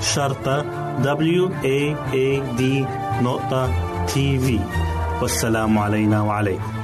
شرطة W A A D نقطة تي في والسلام علينا وعليكم.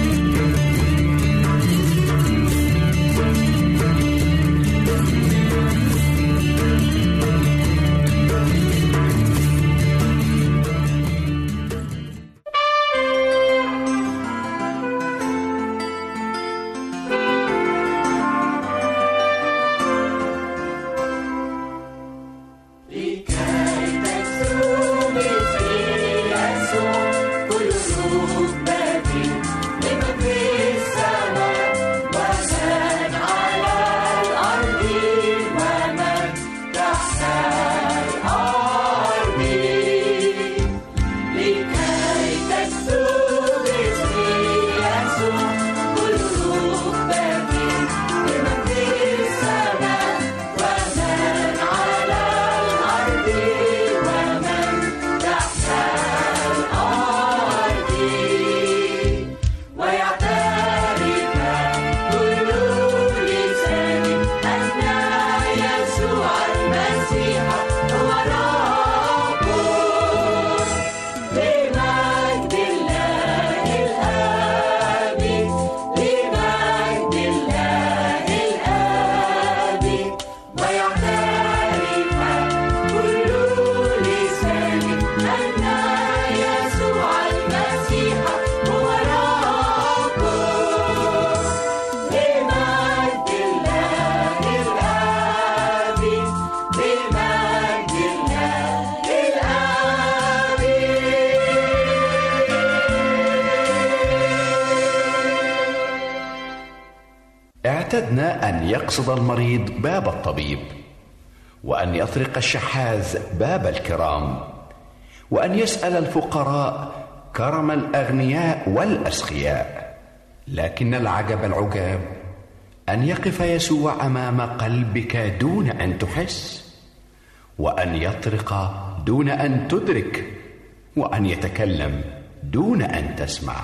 يقصد المريض باب الطبيب وأن يطرق الشحاذ باب الكرام وأن يسأل الفقراء كرم الأغنياء والأسخياء لكن العجب العجاب أن يقف يسوع أمام قلبك دون أن تحس وأن يطرق دون أن تدرك وأن يتكلم دون أن تسمع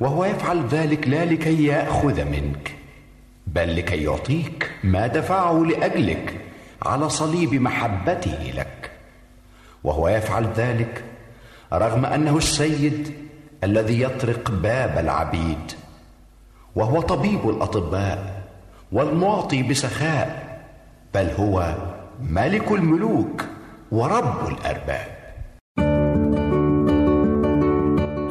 وهو يفعل ذلك لا لكي يأخذ منك. بل لكي يعطيك ما دفعه لأجلك على صليب محبته لك. وهو يفعل ذلك رغم أنه السيد الذي يطرق باب العبيد. وهو طبيب الأطباء والمعطي بسخاء بل هو ملك الملوك ورب الأرباب.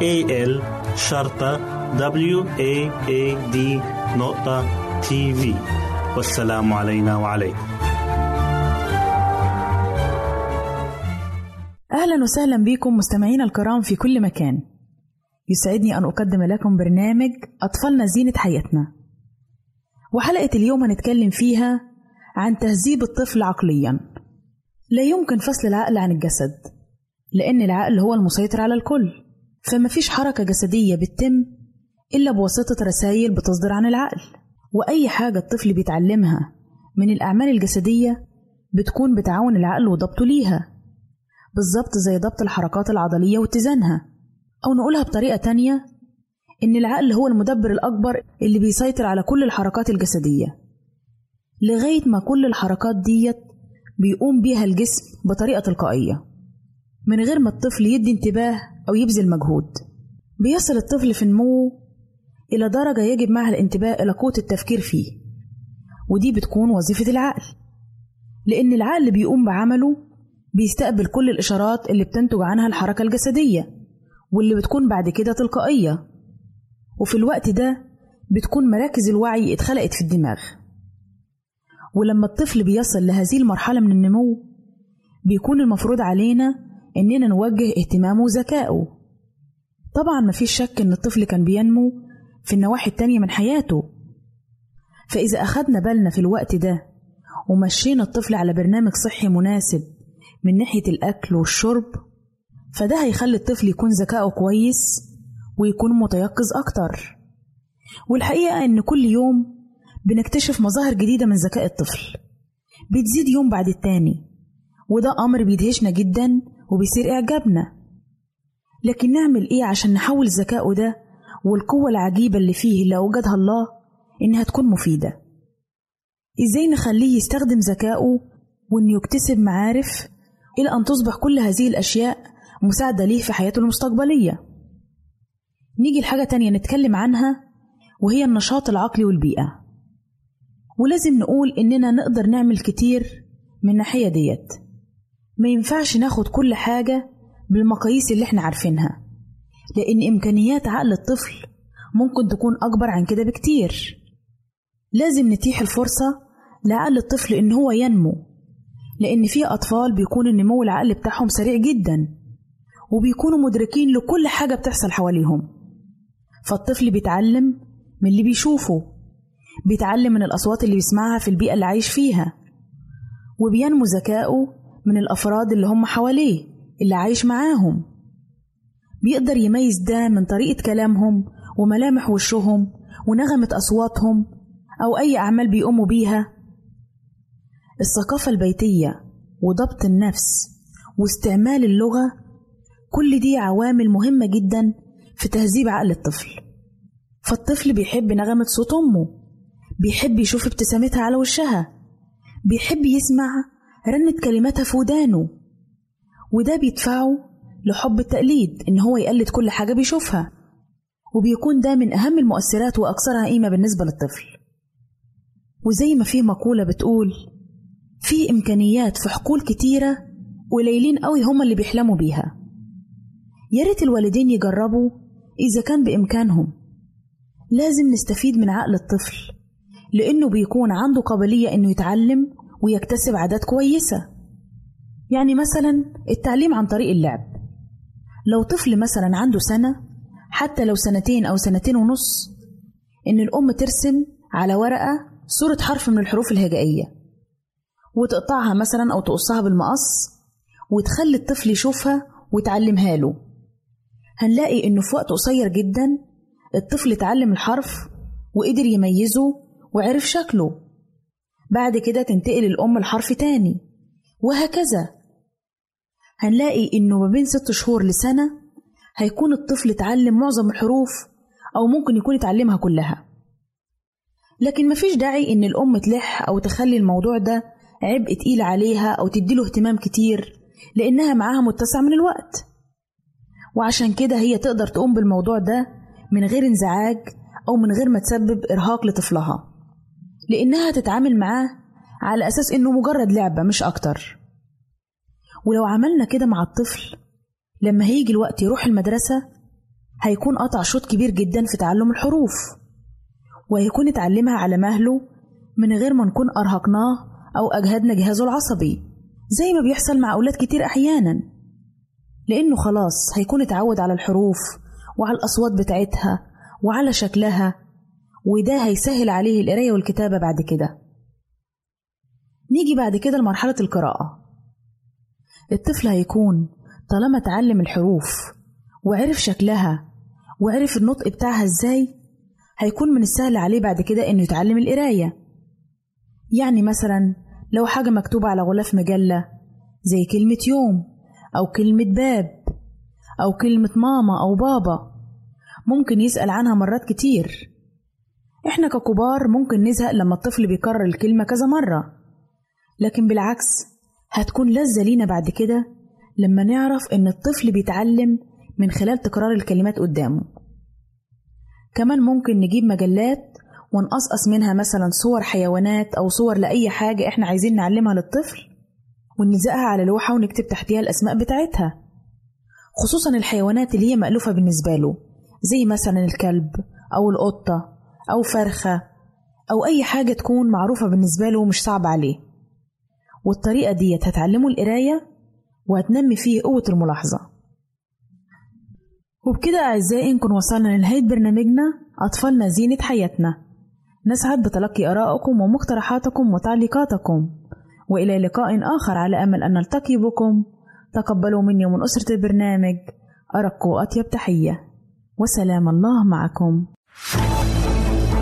A L شرطة W A A D نقطة تي في والسلام علينا وعليكم. أهلا وسهلا بكم مستمعينا الكرام في كل مكان. يسعدني أن أقدم لكم برنامج أطفالنا زينة حياتنا. وحلقة اليوم هنتكلم فيها عن تهذيب الطفل عقليا. لا يمكن فصل العقل عن الجسد لأن العقل هو المسيطر على الكل. فما فيش حركة جسدية بتتم إلا بواسطة رسائل بتصدر عن العقل. وأي حاجة الطفل بيتعلمها من الأعمال الجسدية بتكون بتعاون العقل وضبطه ليها. بالظبط زي ضبط الحركات العضلية واتزانها. أو نقولها بطريقة تانية إن العقل هو المدبر الأكبر اللي بيسيطر على كل الحركات الجسدية. لغاية ما كل الحركات ديت بيقوم بيها الجسم بطريقة تلقائية. من غير ما الطفل يدي انتباه أو يبذل مجهود. بيصل الطفل في نموه إلى درجة يجب معها الانتباه إلى قوة التفكير فيه. ودي بتكون وظيفة العقل. لأن العقل بيقوم بعمله بيستقبل كل الإشارات اللي بتنتج عنها الحركة الجسدية واللي بتكون بعد كده تلقائية. وفي الوقت ده بتكون مراكز الوعي اتخلقت في الدماغ. ولما الطفل بيصل لهذه المرحلة من النمو بيكون المفروض علينا إننا نوجه اهتمامه وذكائه. طبعا مفيش شك إن الطفل كان بينمو في النواحي التانية من حياته. فإذا أخدنا بالنا في الوقت ده ومشينا الطفل على برنامج صحي مناسب من ناحية الأكل والشرب فده هيخلي الطفل يكون ذكائه كويس ويكون متيقظ أكتر. والحقيقة إن كل يوم بنكتشف مظاهر جديدة من ذكاء الطفل. بتزيد يوم بعد التاني وده أمر بيدهشنا جدا وبيصير إعجابنا. لكن نعمل إيه عشان نحول ذكائه ده والقوة العجيبة اللي فيه اللي أوجدها الله إنها تكون مفيدة؟ إزاي نخليه يستخدم ذكائه وإنه يكتسب معارف إلى أن تصبح كل هذه الأشياء مساعدة ليه في حياته المستقبلية؟ نيجي لحاجة تانية نتكلم عنها وهي النشاط العقلي والبيئة. ولازم نقول إننا نقدر نعمل كتير من الناحية ديت. ما ينفعش ناخد كل حاجة بالمقاييس اللي إحنا عارفينها. لأن إمكانيات عقل الطفل ممكن تكون أكبر عن كده بكتير. لازم نتيح الفرصة لعقل الطفل إن هو ينمو لأن في أطفال بيكون النمو العقل بتاعهم سريع جدا وبيكونوا مدركين لكل حاجة بتحصل حواليهم. فالطفل بيتعلم من اللي بيشوفه بيتعلم من الأصوات اللي بيسمعها في البيئة اللي عايش فيها وبينمو ذكائه من الأفراد اللي هم حواليه اللي عايش معاهم. بيقدر يميز ده من طريقة كلامهم وملامح وشهم ونغمة أصواتهم أو أي أعمال بيقوموا بيها. الثقافة البيتية وضبط النفس واستعمال اللغة كل دي عوامل مهمة جدا في تهذيب عقل الطفل. فالطفل بيحب نغمة صوت أمه بيحب يشوف ابتسامتها على وشها بيحب يسمع رنة كلماتها في ودانه وده بيدفعه لحب التقليد إن هو يقلد كل حاجة بيشوفها. وبيكون ده من أهم المؤثرات وأكثرها قيمة بالنسبة للطفل. وزي ما في مقولة بتقول في إمكانيات في حقول كتيرة قليلين قوي هما اللي بيحلموا بيها. يا ريت الوالدين يجربوا إذا كان بإمكانهم. لازم نستفيد من عقل الطفل لأنه بيكون عنده قابلية إنه يتعلم ويكتسب عادات كويسة. يعني مثلا التعليم عن طريق اللعب. لو طفل مثلا عنده سنة حتى لو سنتين أو سنتين ونص إن الأم ترسم على ورقة صورة حرف من الحروف الهجائية وتقطعها مثلا أو تقصها بالمقص وتخلي الطفل يشوفها وتعلمها له. هنلاقي إنه في وقت قصير جدا الطفل اتعلم الحرف وقدر يميزه وعرف شكله. بعد كده تنتقل الأم الحرف تاني. وهكذا. هنلاقي إنه ما بين ست شهور لسنة هيكون الطفل اتعلم معظم الحروف أو ممكن يكون اتعلمها كلها. لكن مفيش داعي إن الأم تلح أو تخلي الموضوع ده عبء تقيل عليها أو تديله اهتمام كتير لأنها معاها متسع من الوقت. وعشان كده هي تقدر تقوم بالموضوع ده من غير انزعاج أو من غير ما تسبب إرهاق لطفلها. لأنها تتعامل معاه على أساس إنه مجرد لعبة مش أكتر. ولو عملنا كده مع الطفل لما هيجي الوقت يروح المدرسة هيكون قطع شوط كبير جدا في تعلم الحروف وهيكون اتعلمها على مهله من غير ما نكون أرهقناه أو أجهدنا جهازه العصبي زي ما بيحصل مع أولاد كتير أحيانا. لأنه خلاص هيكون اتعود على الحروف وعلى الأصوات بتاعتها وعلى شكلها وده هيسهل عليه القراية والكتابة بعد كده. نيجي بعد كده لمرحلة القراءة. الطفل هيكون طالما اتعلم الحروف وعرف شكلها وعرف النطق بتاعها إزاي هيكون من السهل عليه بعد كده انه يتعلم القراية. يعني مثلا لو حاجة مكتوبة على غلاف مجلة زي كلمة يوم أو كلمة باب أو كلمة ماما أو بابا ممكن يسأل عنها مرات كتير. إحنا ككبار ممكن نزهق لما الطفل بيكرر الكلمة كذا مرة. لكن بالعكس هتكون لذة لينا بعد كده لما نعرف إن الطفل بيتعلم من خلال تكرار الكلمات قدامه. كمان ممكن نجيب مجلات ونقصقص منها مثلا صور حيوانات أو صور لأي حاجة إحنا عايزين نعلمها للطفل ونلزقها على لوحة ونكتب تحتيها الأسماء بتاعتها. خصوصا الحيوانات اللي هي مألوفة بالنسبة له زي مثلا الكلب أو القطة. أو فرخة أو أي حاجة تكون معروفة بالنسبة له ومش صعب عليه. والطريقة دي هتعلمه القراية وهتنمي فيه قوة الملاحظة. وبكده أعزائي نكون وصلنا لنهاية برنامجنا أطفالنا زينة حياتنا. نسعد بتلقي آرائكم ومقترحاتكم وتعليقاتكم. وإلى لقاء آخر على أمل أن نلتقي بكم. تقبلوا مني ومن أسرة البرنامج أرق وأطيب تحية. وسلام الله معكم.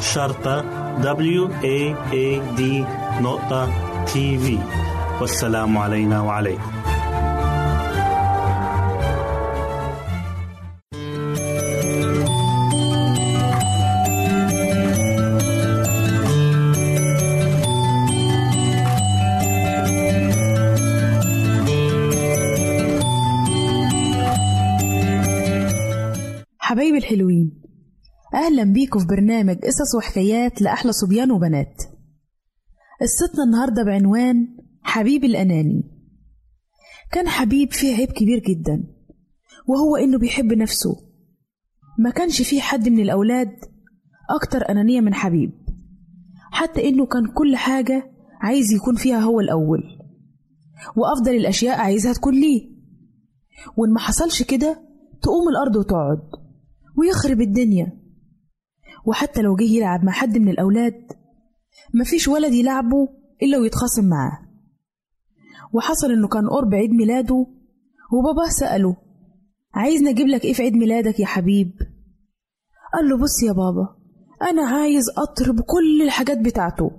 شرطة W A A D نقطة تي في والسلام علينا وعليكم. حبايبي الحلوين أهلا بيكم في برنامج قصص وحكايات لأحلى صبيان وبنات. قصتنا النهاردة بعنوان حبيب الأناني. كان حبيب فيه عيب كبير جدا وهو إنه بيحب نفسه. ما كانش فيه حد من الأولاد أكتر أنانية من حبيب حتى إنه كان كل حاجة عايز يكون فيها هو الأول وأفضل الأشياء عايزها تكون ليه. وإن ما حصلش كده تقوم الأرض وتقعد ويخرب الدنيا. وحتى لو جه يلعب مع حد من الأولاد مفيش ولد يلعبه إلا ويتخاصم معاه. وحصل إنه كان قرب عيد ميلاده وباباه سأله عايز نجيب لك إيه في عيد ميلادك يا حبيب؟ قال له بص يا بابا أنا عايز قطر بكل الحاجات بتاعته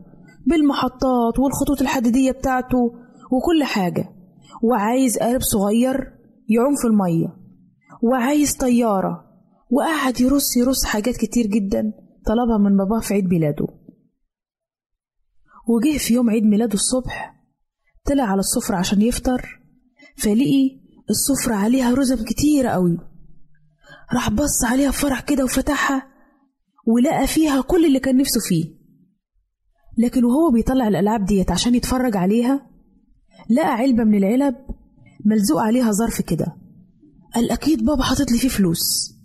بالمحطات والخطوط الحديدية بتاعته وكل حاجة. وعايز قارب صغير يعوم في المية وعايز طيارة وقعد يرص يرص حاجات كتير جدا طلبها من باباه في عيد ميلاده. وجه في يوم عيد ميلاده الصبح طلع على السفرة عشان يفطر فلقي السفرة عليها رزم كتيرة قوي. راح بص عليها بفرح كده وفتحها ولقى فيها كل اللي كان نفسه فيه. لكن وهو بيطلع الألعاب ديت عشان يتفرج عليها لقى علبة من العلب ملزوق عليها ظرف كده. قال أكيد بابا حاطط لي فيه فلوس.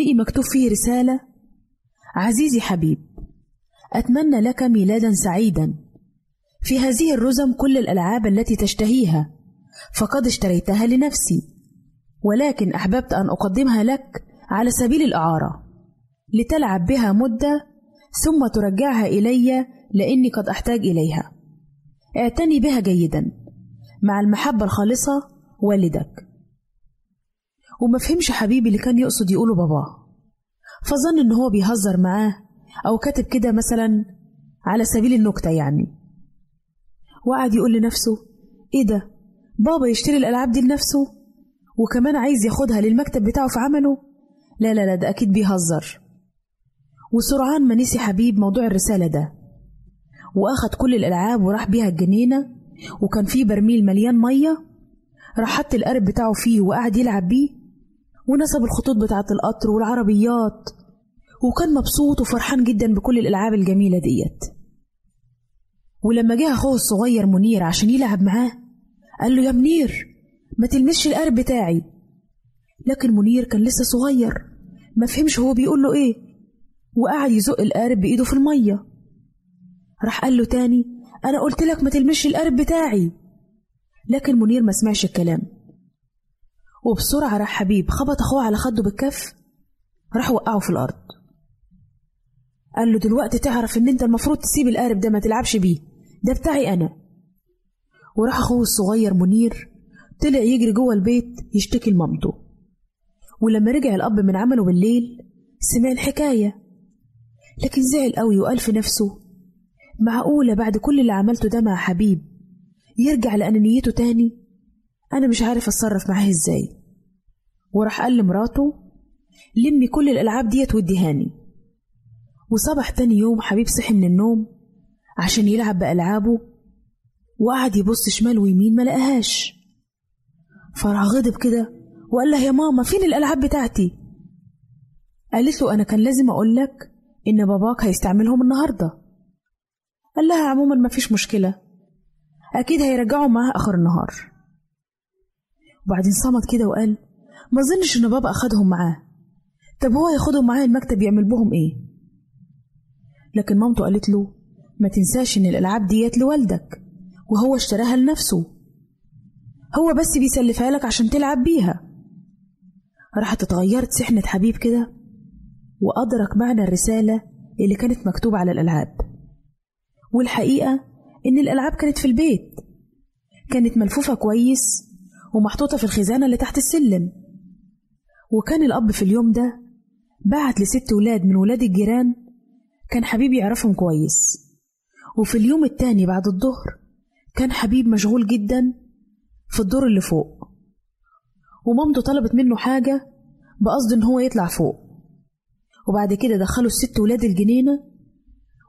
لقي مكتوب فيه رسالة؟ عزيزي حبيب أتمنى لك ميلادا سعيدا. في هذه الرزم كل الألعاب التي تشتهيها فقد اشتريتها لنفسي. ولكن أحببت أن أقدمها لك على سبيل الإعارة لتلعب بها مدة ثم ترجعها إلي لأني قد أحتاج إليها. اعتني بها جيدا. مع المحبة الخالصة والدك. وما فهمش حبيبي اللي كان يقصد يقوله باباه فظن إن هو بيهزر معاه أو كاتب كده مثلا على سبيل النكتة يعني. وقعد يقول لنفسه إيه ده؟ بابا يشتري الألعاب دي لنفسه؟ وكمان عايز ياخدها للمكتب بتاعه في عمله؟ لا لا لا ده أكيد بيهزر. وسرعان ما نسي حبيب موضوع الرسالة ده. وأخد كل الألعاب وراح بيها الجنينة وكان فيه برميل مليان مية. راح حط القارب بتاعه فيه وقعد يلعب بيه. ونسب الخطوط بتاعة القطر والعربيات. وكان مبسوط وفرحان جدا بكل الألعاب الجميلة ديت. ولما جه أخوه الصغير منير عشان يلعب معاه قال له يا منير ما تلمسش القارب بتاعي. لكن منير كان لسه صغير ما فهمش هو بيقول له إيه وقعد يزق القارب بإيده في المية. راح قال له تاني أنا قلت لك ما تلمسش القارب بتاعي. لكن منير ما سمعش الكلام. وبسرعة راح حبيب خبط أخوه على خده بالكف راح وقعه في الأرض. قال له دلوقتي تعرف إن أنت المفروض تسيب القارب ده ما تلعبش بيه. ده بتاعي أنا. وراح أخوه الصغير منير طلع يجري جوه البيت يشتكي لمامته. ولما رجع الأب من عمله بالليل سمع الحكاية. لكن زعل قوي وقال في نفسه معقولة بعد كل اللي عملته ده مع حبيب يرجع لأنانيته تاني؟ أنا مش عارف أتصرف معاه إزاي. وراح قال لمراته لمي كل الألعاب ديت واديهاني وصبح تاني يوم حبيب صحي من النوم عشان يلعب بألعابه وقعد يبص شمال ويمين ما لقاهاش. فراح غضب كده وقال لها يا ماما فين الألعاب بتاعتي؟ قالت له أنا كان لازم أقول لك إن باباك هيستعملهم النهاردة. قال لها عموما ما فيش مشكلة أكيد هيرجعوا معاه آخر النهار. وبعدين صمت كده وقال ما ظنش إن بابا أخدهم معاه. طب هو ياخدهم معاه المكتب يعمل بهم إيه؟ لكن مامته قالت له ما تنساش إن الألعاب ديت لوالدك وهو اشتراها لنفسه. هو بس بيسلفها لك عشان تلعب بيها. راحت اتغيرت سحنة حبيب كده وأدرك معنى الرسالة اللي كانت مكتوبة على الألعاب. والحقيقة إن الألعاب كانت في البيت. كانت ملفوفة كويس ومحطوطة في الخزانة اللي تحت السلم. وكان الأب في اليوم ده بعت لست ولاد من ولاد الجيران كان حبيب يعرفهم كويس. وفي اليوم التاني بعد الظهر كان حبيب مشغول جدا في الدور اللي فوق. ومامته طلبت منه حاجة بقصد إن هو يطلع فوق. وبعد كده دخلوا الست ولاد الجنينة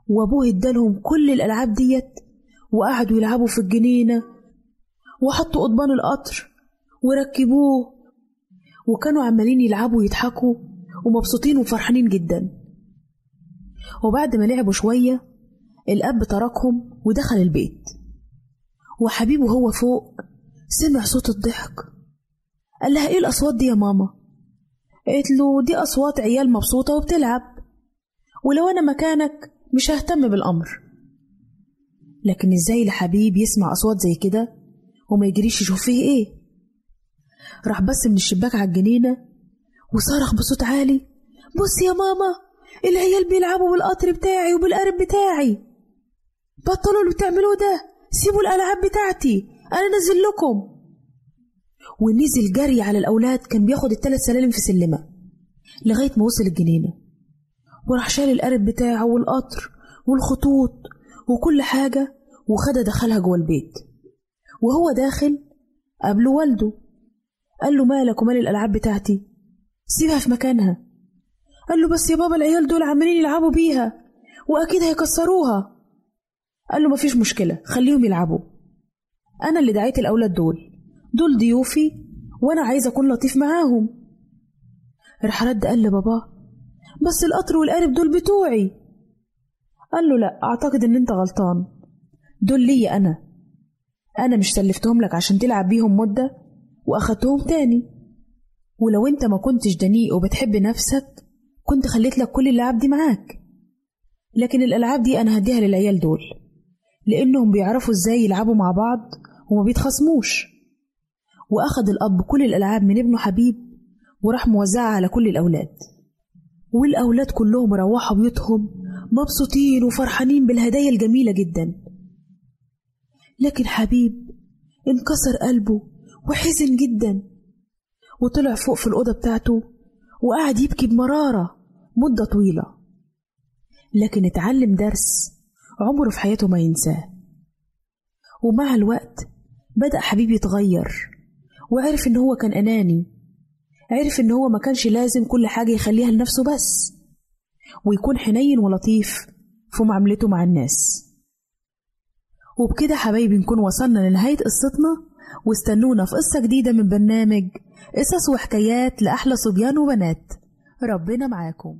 وأبوه ادالهم كل الألعاب ديت وقعدوا يلعبوا في الجنينة وحطوا قضبان القطر وركبوه وكانوا عمالين يلعبوا ويضحكوا ومبسوطين وفرحانين جدا. وبعد ما لعبوا شوية الأب تركهم ودخل البيت. وحبيبه وهو فوق سمع صوت الضحك. قال لها إيه الأصوات دي يا ماما؟ قالت له دي أصوات عيال مبسوطة وبتلعب. ولو أنا مكانك مش ههتم بالأمر. لكن إزاي لحبيب يسمع أصوات زي كده وما يجريش يشوف فيه إيه؟ راح بس من الشباك على الجنينة وصرخ بصوت عالي بص يا ماما العيال بيلعبوا بالقطر بتاعي وبالقارب بتاعي. بطلوا اللي بتعملوه ده سيبوا الألعاب بتاعتي أنا نزل لكم. ونزل جري على الأولاد كان بياخد التلات سلالم في سلمة لغاية ما وصل الجنينة. وراح شال القارب بتاعه والقطر والخطوط وكل حاجة وخدها دخلها جوه البيت. وهو داخل قابله والده. قال له مالك ومال الألعاب بتاعتي. سيبها في مكانها. قال له بس يا بابا العيال دول عمالين يلعبوا بيها وأكيد هيكسروها. قال له مفيش مشكلة خليهم يلعبوا. أنا اللي دعيت الأولاد دول. دول ضيوفي وأنا عايز أكون لطيف معاهم. راح رد قال لباباه بس القطر والقارب دول بتوعي. قال له لا أعتقد إن أنت غلطان. دول ليا أنا. أنا مش سلفتهم لك عشان تلعب بيهم مدة وأخدتهم تاني. ولو أنت ما كنتش دنيء وبتحب نفسك كنت خليت لك كل اللعب دي معاك. لكن الألعاب دي أنا هديها للعيال دول لأنهم بيعرفوا إزاي يلعبوا مع بعض وما بيتخاصموش وأخد الأب كل الألعاب من ابنه حبيب وراح موزعها على كل الأولاد. والأولاد كلهم روحوا بيوتهم مبسوطين وفرحانين بالهدايا الجميلة جدا. لكن حبيب انكسر قلبه وحزن جدا. وطلع فوق في الأوضة بتاعته وقعد يبكي بمرارة مدة طويلة. لكن اتعلم درس عمره في حياته ما ينساه. ومع الوقت بدأ حبيب يتغير وعرف إن هو كان أناني. عرف إن هو ما كانش لازم كل حاجة يخليها لنفسه بس ويكون حنين ولطيف في معاملته مع الناس. وبكده حبايبي نكون وصلنا لنهاية قصتنا. واستنونا في قصة جديدة من برنامج قصص وحكايات لأحلى صبيان وبنات. ربنا معاكم.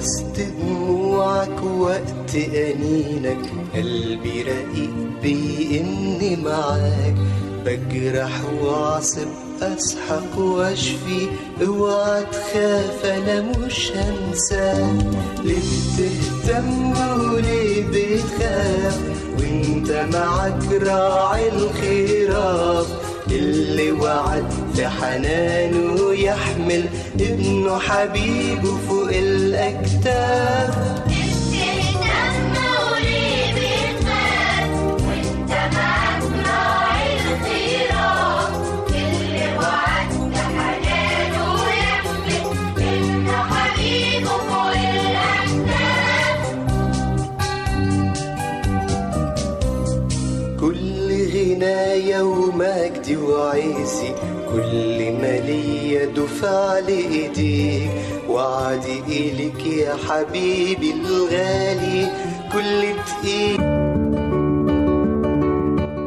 وسط دموعك وقت أنينك قلبي رقيق بإني معاك. بجرح واعصب أسحق وأشفي اوعى تخاف أنا مش هنساك ليه بتهتم وليه بتخاف؟ وانت معاك راعي الخيرات اللي وعد في حنانه يحمل ابنه حبيبه فوق الأكتاف. ومجدي وعزي كل ما ليا دفع لإيديك وعدي إليك يا حبيبي الغالي كل دقيقة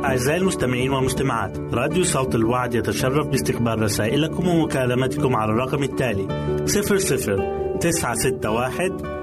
أعزائي المستمعين والمستمعات راديو صوت الوعد يتشرف باستقبال رسائلكم ومكالمتكم على الرقم التالي 00 961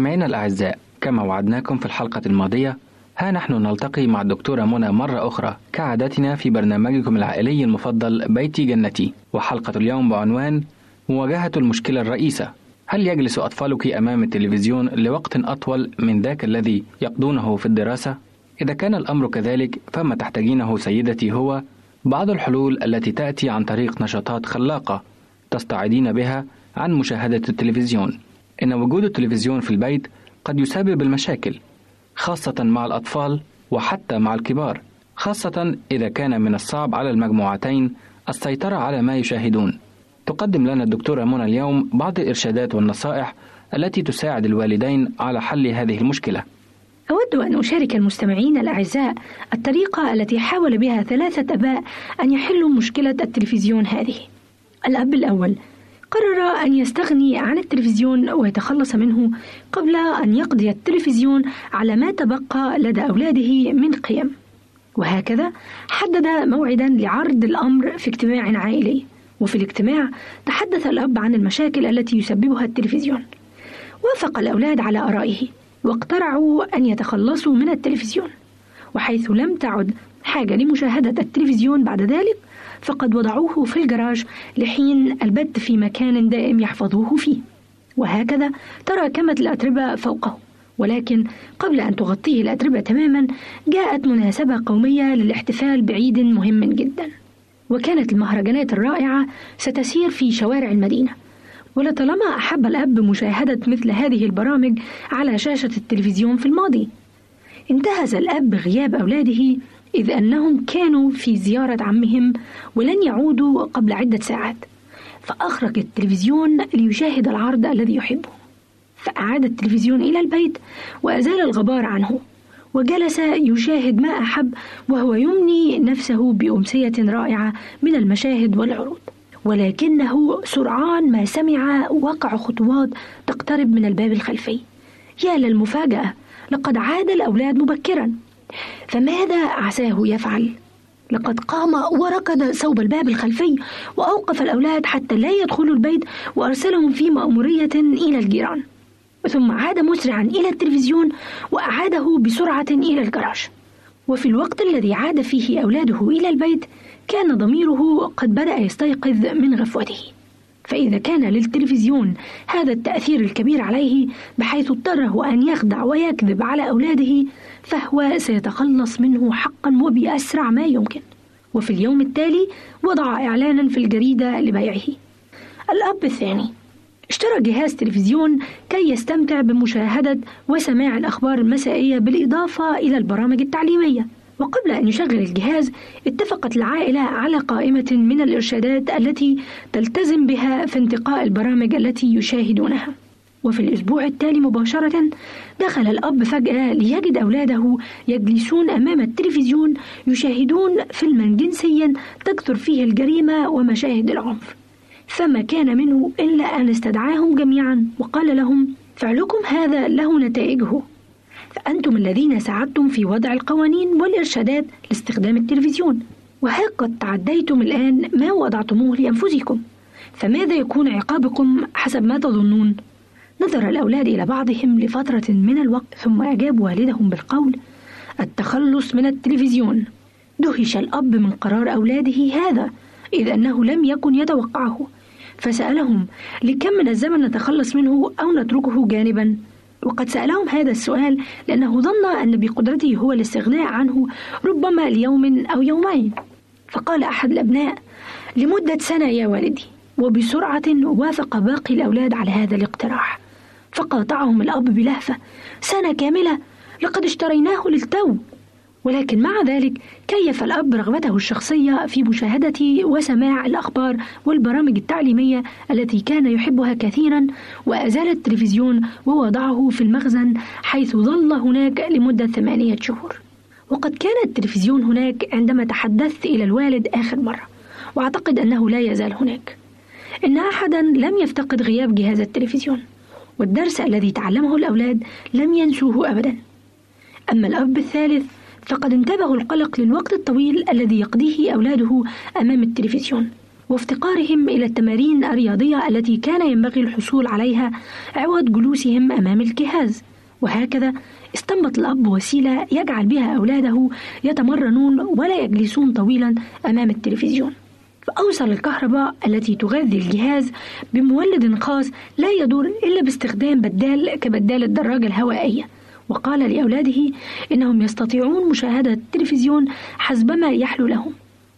مستمعينا الأعزاء كما وعدناكم في الحلقة الماضية ها نحن نلتقي مع الدكتورة منى مرة أخرى كعادتنا في برنامجكم العائلي المفضل بيتي جنتي. وحلقة اليوم بعنوان مواجهة المشكلة الرئيسة. هل يجلس أطفالك أمام التلفزيون لوقت أطول من ذاك الذي يقضونه في الدراسة؟ إذا كان الأمر كذلك فما تحتاجينه سيدتي هو بعض الحلول التي تأتي عن طريق نشاطات خلاقة تستعيدين بها عن مشاهدة التلفزيون. إن وجود التلفزيون في البيت قد يسبب المشاكل خاصة مع الأطفال وحتى مع الكبار خاصة إذا كان من الصعب على المجموعتين السيطرة على ما يشاهدون تقدم لنا الدكتورة منى اليوم بعض الإرشادات والنصائح التي تساعد الوالدين على حل هذه المشكلة أود أن أشارك المستمعين الأعزاء الطريقة التي حاول بها ثلاثة أباء أن يحلوا مشكلة التلفزيون هذه. الأب الأول قرر أن يستغني عن التلفزيون ويتخلص منه قبل أن يقضي التلفزيون على ما تبقى لدى أولاده من قيم. وهكذا حدد موعدا لعرض الأمر في اجتماع عائلي. وفي الاجتماع تحدث الأب عن المشاكل التي يسببها التلفزيون. وافق الأولاد على آرائه واقترعوا أن يتخلصوا من التلفزيون وحيث لم تعد حاجة لمشاهدة التلفزيون بعد ذلك فقد وضعوه في الجراج لحين البت في مكان دائم يحفظوه فيه. وهكذا تراكمت الأتربة فوقه. ولكن قبل أن تغطيه الأتربة تماما جاءت مناسبة قومية للاحتفال بعيد مهم جدا. وكانت المهرجانات الرائعة ستسير في شوارع المدينة. ولطالما أحب الأب مشاهدة مثل هذه البرامج على شاشة التلفزيون في الماضي انتهز الأب غياب أولاده إذ أنهم كانوا في زيارة عمهم ولن يعودوا قبل عدة ساعات. فأخرج التلفزيون ليشاهد العرض الذي يحبه. فأعاد التلفزيون إلى البيت وأزال الغبار عنه. وجلس يشاهد ما أحب وهو يمني نفسه بأمسية رائعة من المشاهد والعروض. ولكنه سرعان ما سمع وقع خطوات تقترب من الباب الخلفي. يا للمفاجأة لقد عاد الأولاد مبكرا. فماذا عساه يفعل؟ لقد قام وركض صوب الباب الخلفي وأوقف الأولاد حتى لا يدخلوا البيت وأرسلهم في مأمورية إلى الجيران ثم عاد مسرعا إلى التلفزيون وأعاده بسرعة إلى الجراج وفي الوقت الذي عاد فيه أولاده إلى البيت كان ضميره قد بدأ يستيقظ من غفوته فإذا كان للتلفزيون هذا التأثير الكبير عليه بحيث اضطره أن يخدع ويكذب على أولاده فهو سيتخلص منه حقا وبأسرع ما يمكن. وفي اليوم التالي وضع إعلانا في الجريدة لبيعه. الأب الثاني. اشترى جهاز تلفزيون كي يستمتع بمشاهدة وسماع الأخبار المسائية بالإضافة إلى البرامج التعليمية. وقبل أن يشغل الجهاز اتفقت العائلة على قائمة من الإرشادات التي تلتزم بها في انتقاء البرامج التي يشاهدونها. وفي الأسبوع التالي مباشرة دخل الأب فجأة ليجد أولاده يجلسون أمام التلفزيون يشاهدون فيلما جنسيا تكثر فيه الجريمة ومشاهد العنف. فما كان منه إلا أن استدعاهم جميعا وقال لهم فعلكم هذا له نتائجه. فأنتم الذين ساعدتم في وضع القوانين والإرشادات لاستخدام التلفزيون. وها قد تعديتم الآن ما وضعتموه لأنفسكم. فماذا يكون عقابكم حسب ما تظنون؟ نظر الأولاد إلى بعضهم لفترة من الوقت ثم أجاب والدهم بالقول التخلص من التلفزيون. دهش الأب من قرار أولاده هذا إذ أنه لم يكن يتوقعه. فسألهم لكم من الزمن نتخلص منه أو نتركه جانبا؟ وقد سألهم هذا السؤال لأنه ظن أن بقدرته هو الاستغناء عنه ربما ليوم أو يومين. فقال أحد الأبناء لمدة سنة يا والدي. وبسرعة وافق باقي الأولاد على هذا الاقتراح. فقاطعهم الأب بلهفة. سنة كاملة لقد اشتريناه للتو. ولكن مع ذلك كيف الأب رغبته الشخصية في مشاهدة وسماع الأخبار والبرامج التعليمية التي كان يحبها كثيرا؟ وأزال التلفزيون ووضعه في المخزن حيث ظل هناك لمدة ثمانية شهور. وقد كان التلفزيون هناك عندما تحدثت إلى الوالد آخر مرة. وأعتقد أنه لا يزال هناك. إن أحدا لم يفتقد غياب جهاز التلفزيون. والدرس الذي تعلمه الأولاد لم ينسوه أبدا. أما الأب الثالث فقد انتبهوا القلق للوقت الطويل الذي يقضيه أولاده أمام التلفزيون وافتقارهم إلى التمارين الرياضية التي كان ينبغي الحصول عليها عوض جلوسهم أمام الجهاز. وهكذا استنبط الأب وسيلة يجعل بها أولاده يتمرنون ولا يجلسون طويلا أمام التلفزيون. فأوصل الكهرباء التي تغذي الجهاز بمولد خاص لا يدور إلا باستخدام بدال كبدال الدراجة الهوائية. وقال لأولاده إنهم يستطيعون مشاهدة التلفزيون حسبما يحلو لهم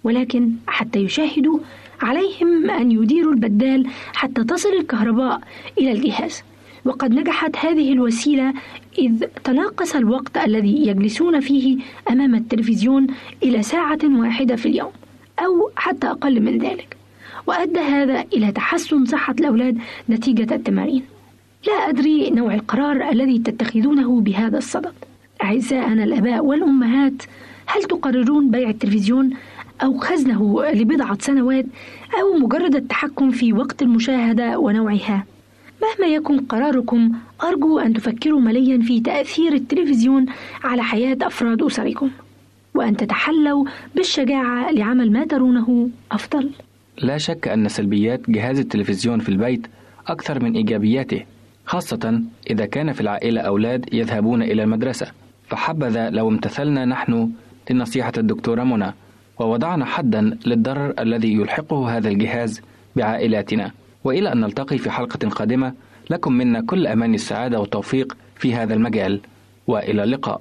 ولكن حتى يشاهدوا عليهم أن يديروا البدال حتى تصل الكهرباء إلى الجهاز. وقد نجحت هذه الوسيلة إذ تناقص الوقت الذي يجلسون فيه أمام التلفزيون إلى ساعة واحدة في اليوم. أو حتى أقل من ذلك وأدى هذا إلى تحسن صحة الأولاد نتيجة التمارين. لا أدري نوع القرار الذي تتخذونه بهذا الصدد. أعزائنا الآباء والأمهات هل تقررون بيع التلفزيون أو خزنه لبضعة سنوات أو مجرد التحكم في وقت المشاهدة ونوعها؟ مهما يكن قراركم أرجو أن تفكروا مليا في تأثير التلفزيون على حياة أفراد أسركم. وأن تتحلوا بالشجاعة لعمل ما ترونه أفضل. لا شك أن سلبيات جهاز التلفزيون في البيت أكثر من إيجابياته خاصة إذا كان في العائلة أولاد يذهبون إلى المدرسة. فحبذا لو امتثلنا نحن لنصيحة الدكتورة منى ووضعنا حدا للضرر الذي يلحقه هذا الجهاز بعائلاتنا. وإلى أن نلتقي في حلقة قادمة لكم منا كل أمان السعادة والتوفيق في هذا المجال. وإلى اللقاء.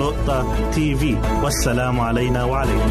www.al-waad.tv والسلام علينا وعليكم.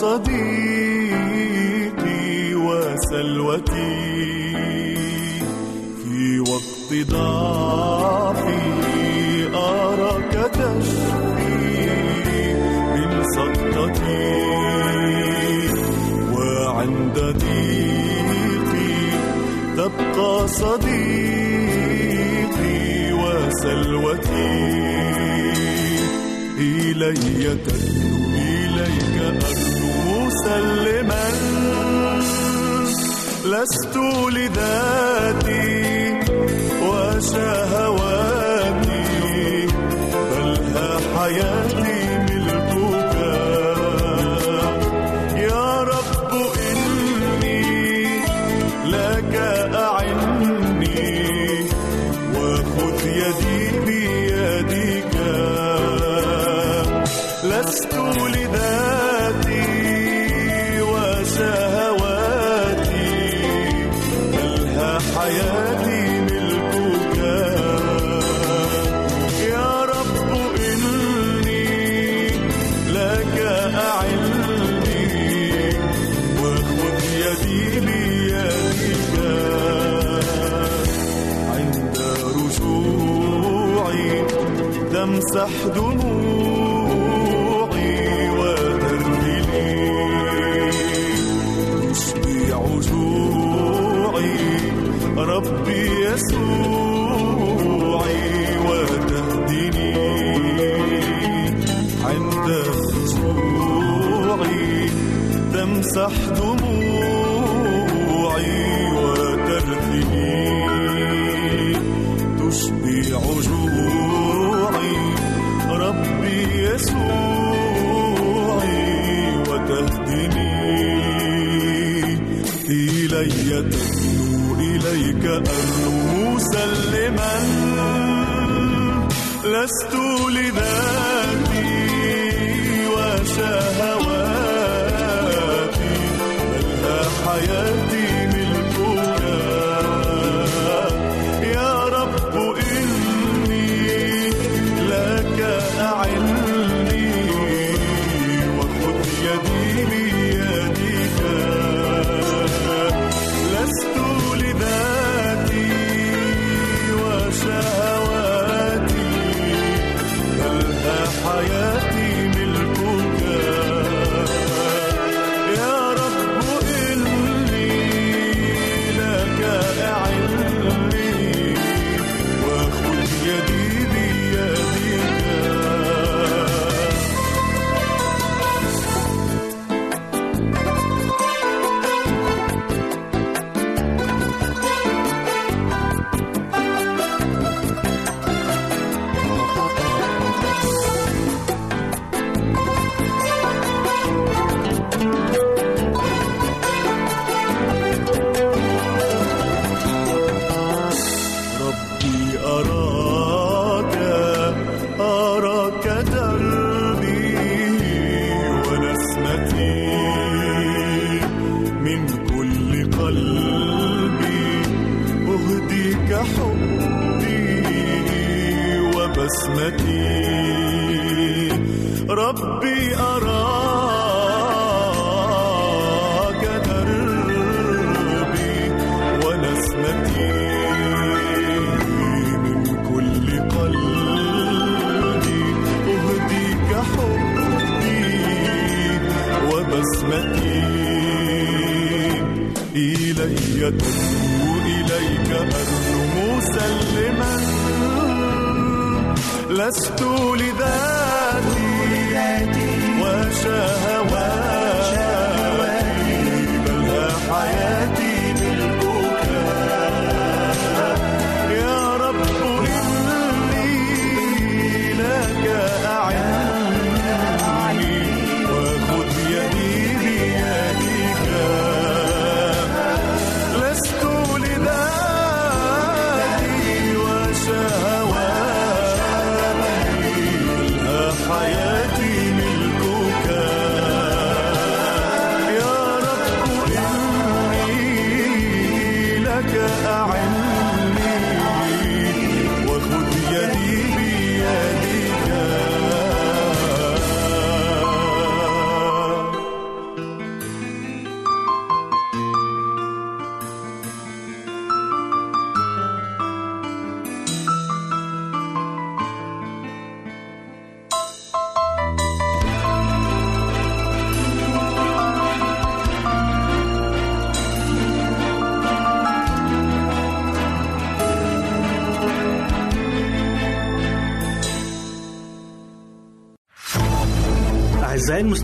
تبقى حياتي ملكك يا رب إني لك أعني وخذ يدي بيدك. عند رجوعي تمسح دموعي. تمسح دموعي وترثني تشبع جوعي ربي يسوعي وتهدني. إلي تدنو إليك أن مسلما. لست لذلك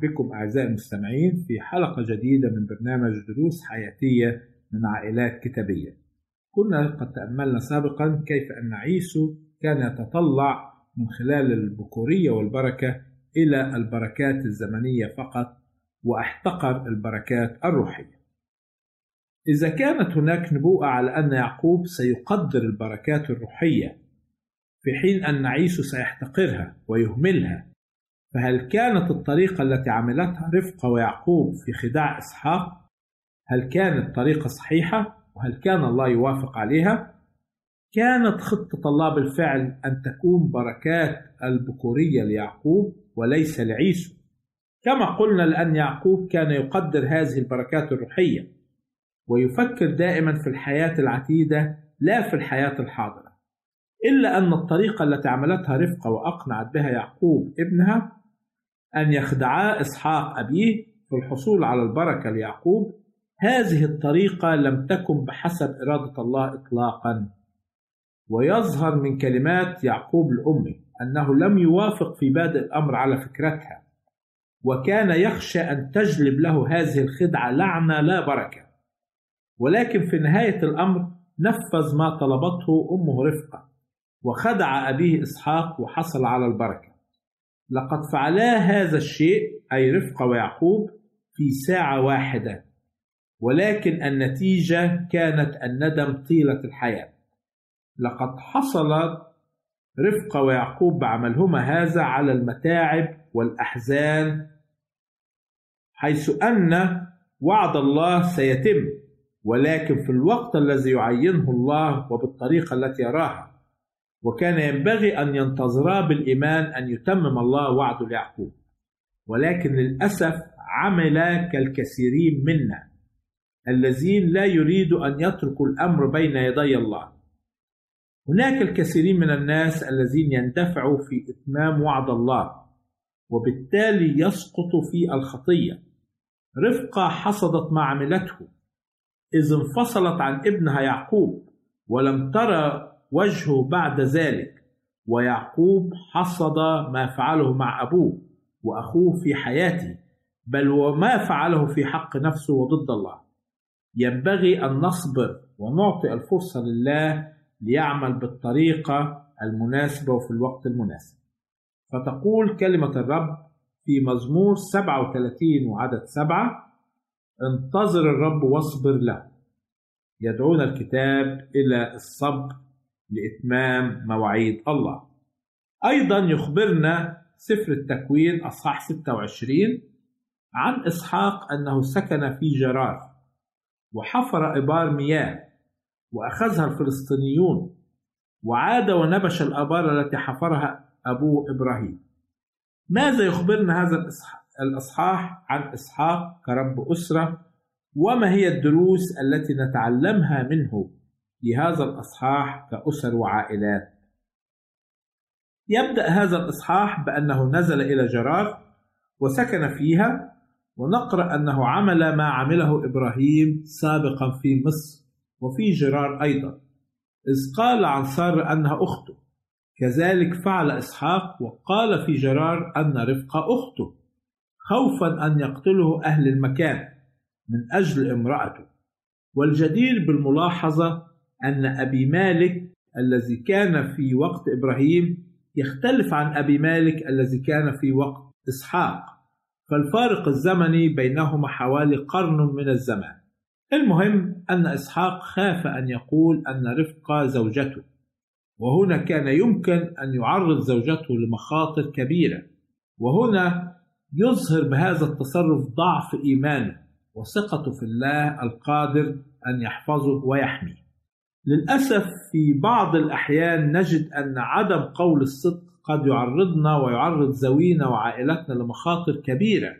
بكم أعزائي المستمعين في حلقة جديدة من برنامج دروس حياتية من عائلات كتابية. كنا قد تأملنا سابقا كيف أن عيسو كان يتطلع من خلال البكورية والبركة إلى البركات الزمنية فقط وأحتقر البركات الروحية. إذا كانت هناك نبوءة على أن يعقوب سيقدر البركات الروحية في حين أن عيسو سيحتقرها ويهملها فهل كانت الطريقة التي عملتها رفقة ويعقوب في خداع إسحاق؟ هل كانت طريقة صحيحة؟ وهل كان الله يوافق عليها؟ كانت خطة الله بالفعل أن تكون بركات البكورية ليعقوب وليس لعيسو كما قلنا لأن يعقوب كان يقدر هذه البركات الروحية ويفكر دائما في الحياة العتيدة لا في الحياة الحاضرة. إلا أن الطريقة التي عملتها رفقة وأقنعت بها يعقوب ابنها أن يخدعا إسحاق أبيه في الحصول على البركة ليعقوب. هذه الطريقة لم تكن بحسب إرادة الله إطلاقا. ويظهر من كلمات يعقوب لأمه أنه لم يوافق في بادئ الأمر على فكرتها وكان يخشى أن تجلب له هذه الخدعة لعنة لا بركة. ولكن في نهاية الأمر نفذ ما طلبته أمه رفقة وخدع أبيه إسحاق وحصل على البركة. لقد فعلا هذا الشيء أي رفقة ويعقوب في ساعة واحدة. ولكن النتيجة كانت الندم طيلة الحياة. لقد حصل رفقة ويعقوب بعملهما هذا على المتاعب والأحزان حيث أن وعد الله سيتم ولكن في الوقت الذي يعينه الله وبالطريقة التي يراها. وكان ينبغي أن ينتظرا بالإيمان أن يتمم الله وعده ليعقوب ولكن للأسف عمل كالكثيرين منا الذين لا يريدوا أن يتركوا الأمر بين يدي الله. هناك الكثيرين من الناس الذين يندفعوا في إتمام وعد الله وبالتالي يسقطوا في الخطية. رفقة حصدت ما عملته إذ انفصلت عن ابنها يعقوب ولم ترى وجهه بعد ذلك. ويعقوب حصد ما فعله مع أبوه وأخوه في حياته بل وما فعله في حق نفسه وضد الله. ينبغي أن نصبر ونعطي الفرصة لله ليعمل بالطريقة المناسبة وفي الوقت المناسب. فتقول كلمة الرب في مزمور 37 وعدد سبعة انتظر الرب واصبر له. يدعونا الكتاب إلى الصبر لإتمام مواعيد الله. أيضا يخبرنا سفر التكوين أصحاح 26 عن إسحاق أنه سكن في جرار وحفر إبار مياه وأخذها الفلسطينيون وعاد ونبش الآبار التي حفرها أبوه إبراهيم. ماذا يخبرنا هذا الإصحاح عن إسحاق كرب أسرة؟ وما هي الدروس التي نتعلمها منه؟ في هذا الإصحاح كأسر وعائلات. يبدأ هذا الإصحاح بأنه نزل إلى جرار وسكن فيها ونقرأ أنه عمل ما عمله إبراهيم سابقا في مصر وفي جرار أيضا. إذ قال عن سارة أنها أخته. كذلك فعل إسحاق وقال في جرار أن رفقة أخته خوفا أن يقتله أهل المكان من أجل امرأته. والجدير بالملاحظة أن أبي مالك الذي كان في وقت إبراهيم يختلف عن أبي مالك الذي كان في وقت إسحاق. فالفارق الزمني بينهما حوالي قرن من الزمان. المهم أن إسحاق خاف أن يقول أن رفقة زوجته. وهنا كان يمكن أن يعرض زوجته لمخاطر كبيرة. وهنا يظهر بهذا التصرف ضعف إيمانه وثقته في الله القادر أن يحفظه ويحميه. للأسف في بعض الأحيان نجد أن عدم قول الصدق قد يعرضنا ويعرض ذوينا وعائلتنا لمخاطر كبيرة.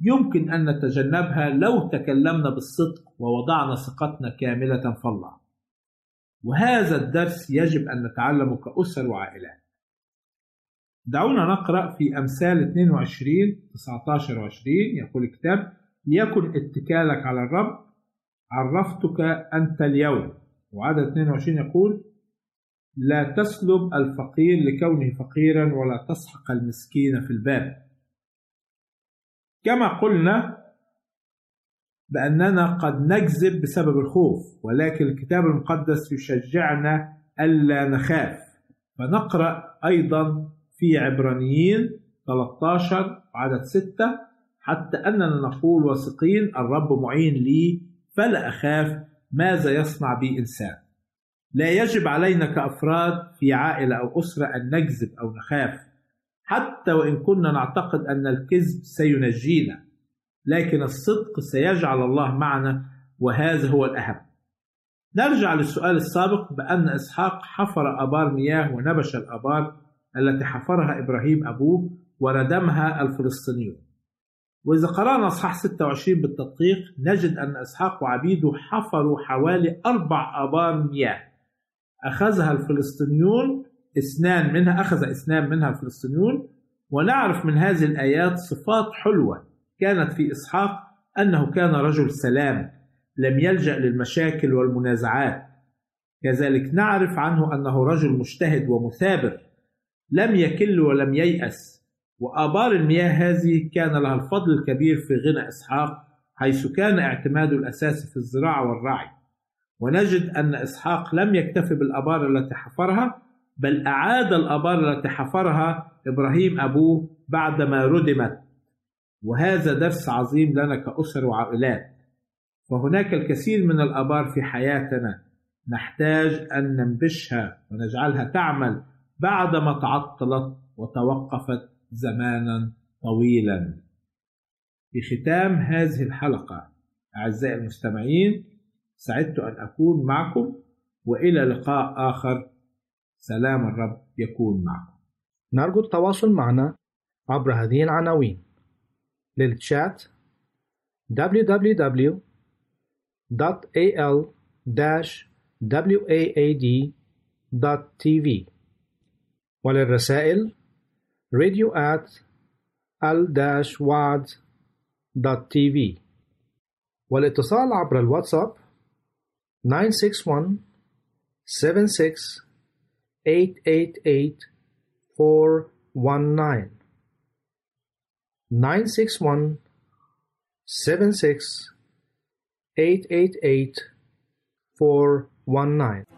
يمكن أن نتجنبها لو تكلمنا بالصدق ووضعنا ثقتنا كاملة في الله. وهذا الدرس يجب أن نتعلمه كأسر وعائلات. دعونا نقرأ في أمثال 22 19 و 20 يقول الكتاب ليكن اتكالك على الرب عرفتك أنت اليوم. وعدد 22 يقول لا تسلب الفقير لكونه فقيرا ولا تسحق المسكين في الباب. كما قلنا بأننا قد نكذب بسبب الخوف ولكن الكتاب المقدس يشجعنا ألا نخاف. فنقرأ أيضا في عبرانيين 13 عدد 6 حتى أننا نقول واثقين الرب معين لي فلا أخاف ماذا يصنع بي إنسان؟ لا يجب علينا كأفراد في عائلة أو أسرة أن نكذب أو نخاف. حتى وإن كنا نعتقد أن الكذب سينجينا لكن الصدق سيجعل الله معنا وهذا هو الأهم. نرجع للسؤال السابق بأن إسحاق حفر أبار مياه ونبش الأبار التي حفرها إبراهيم أبوه وردمها الفلسطينيون. وإذا قرأنا أصحاح 26 بالتدقيق نجد أن إسحاق وعبيده حفروا حوالي أربع آبار مياه أخذها الفلسطينيون إثنان منها أخذ إثنان منها الفلسطينيون ونعرف من هذه الآيات صفات حلوة كانت في إسحاق أنه كان رجل سلام لم يلجأ للمشاكل والمنازعات. كذلك نعرف عنه أنه رجل مجتهد ومثابر لم يكل ولم ييأس. وآبار المياه هذه كان لها الفضل الكبير في غنى إسحاق حيث كان اعتماده الأساسي في الزراعة والرعي. ونجد أن إسحاق لم يكتفي بالآبار التي حفرها بل أعاد الآبار التي حفرها إبراهيم أبوه بعدما ردمت. وهذا درس عظيم لنا كأسر وعائلات. فهناك الكثير من الآبار في حياتنا. نحتاج أن ننبشها ونجعلها تعمل بعدما تعطلت وتوقفت زمانا طويلا. في ختام هذه الحلقة أعزائي المستمعين سعدت أن أكون معكم وإلى لقاء آخر. سلام الرب يكون معكم. نرجو التواصل معنا عبر هذه العناوين. للتشات www.al-waad.tv وللرسائل radio at al-waad.tv والاتصال عبر الواتساب 961 76 888 419 961 76 888 419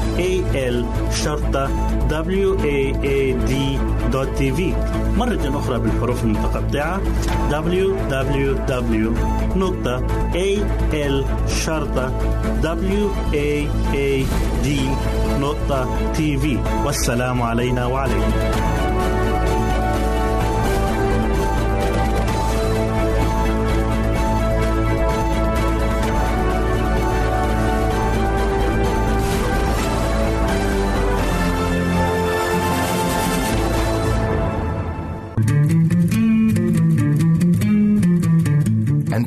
www.al-waad.tv مرة أخرى بالحروف المتقطعة. Www.al-waad.tv والسلام علينا وعليكم.